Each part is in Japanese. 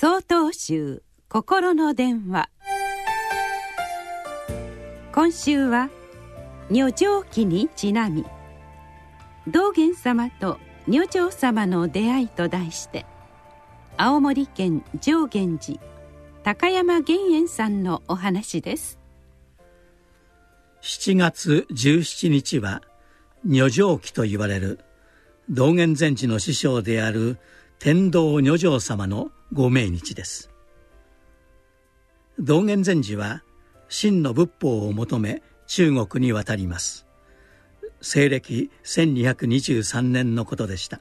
総統集心の電話。今週は女上記にちなみ道元様と女上様の出会いと題して青森県上元寺高山玄円さんのお話です。7月17日は女上記と言われる道元禅師の師匠である天道女上様のご命日です。道元禅師は真の仏法を求め中国に渡ります。西暦1223年のことでした。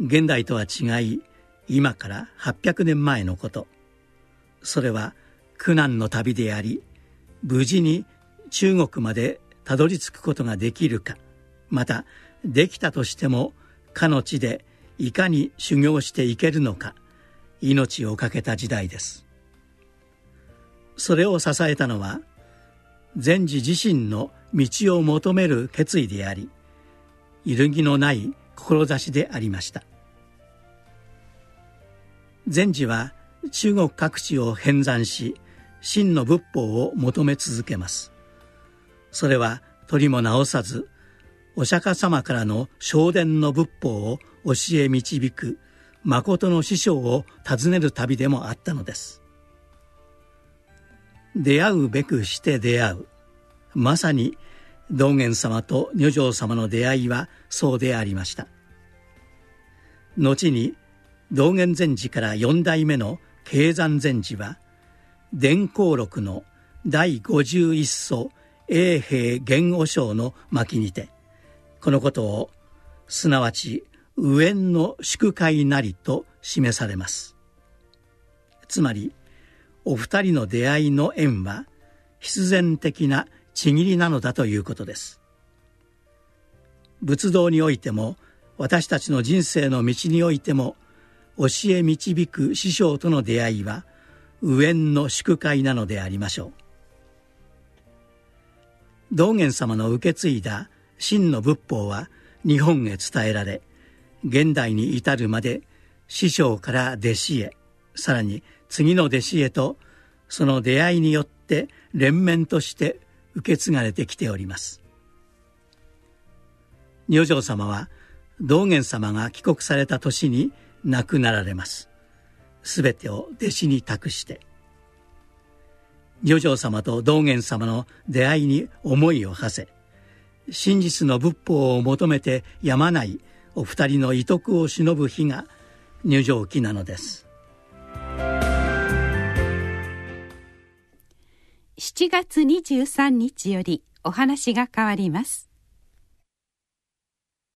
現代とは違い今から800年前のこと。それは苦難の旅であり無事に中国までたどり着くことができるかまたできたとしてもかの地でいかに修行していけるのか命を懸けた時代です。それを支えたのは禅師自身の道を求める決意であり揺るぎのない志でありました。禅師は中国各地を偏山し真の仏法を求め続けます。それは取りも直さずお釈迦様からの昇殿の仏法を教え導く誠の師匠を訪ねる旅でもあったのです。出会うべくして出会う。まさに道元様と如上様の出会いはそうでありました。後に道元禅師から四代目の慶山禅師は伝光録の第51祖永平玄和章の巻にてこのことをすなわち無縁の祝会なりと示されます。つまりお二人の出会いの縁は必然的なちぎりなのだということです。仏道においても私たちの人生の道においても教え導く師匠との出会いは無縁の祝会なのでありましょう。道元様の受け継いだ真の仏法は日本へ伝えられ現代に至るまで師匠から弟子へさらに次の弟子へとその出会いによって連綿として受け継がれてきております。如上様は道元様が帰国された年に亡くなられます。すべてを弟子に託して。如上様と道元様の出会いに思いを馳せ真実の仏法を求めてやまないお二人の遺徳を偲ぶ日が入場期なのです。7月23日よりお話が変わります。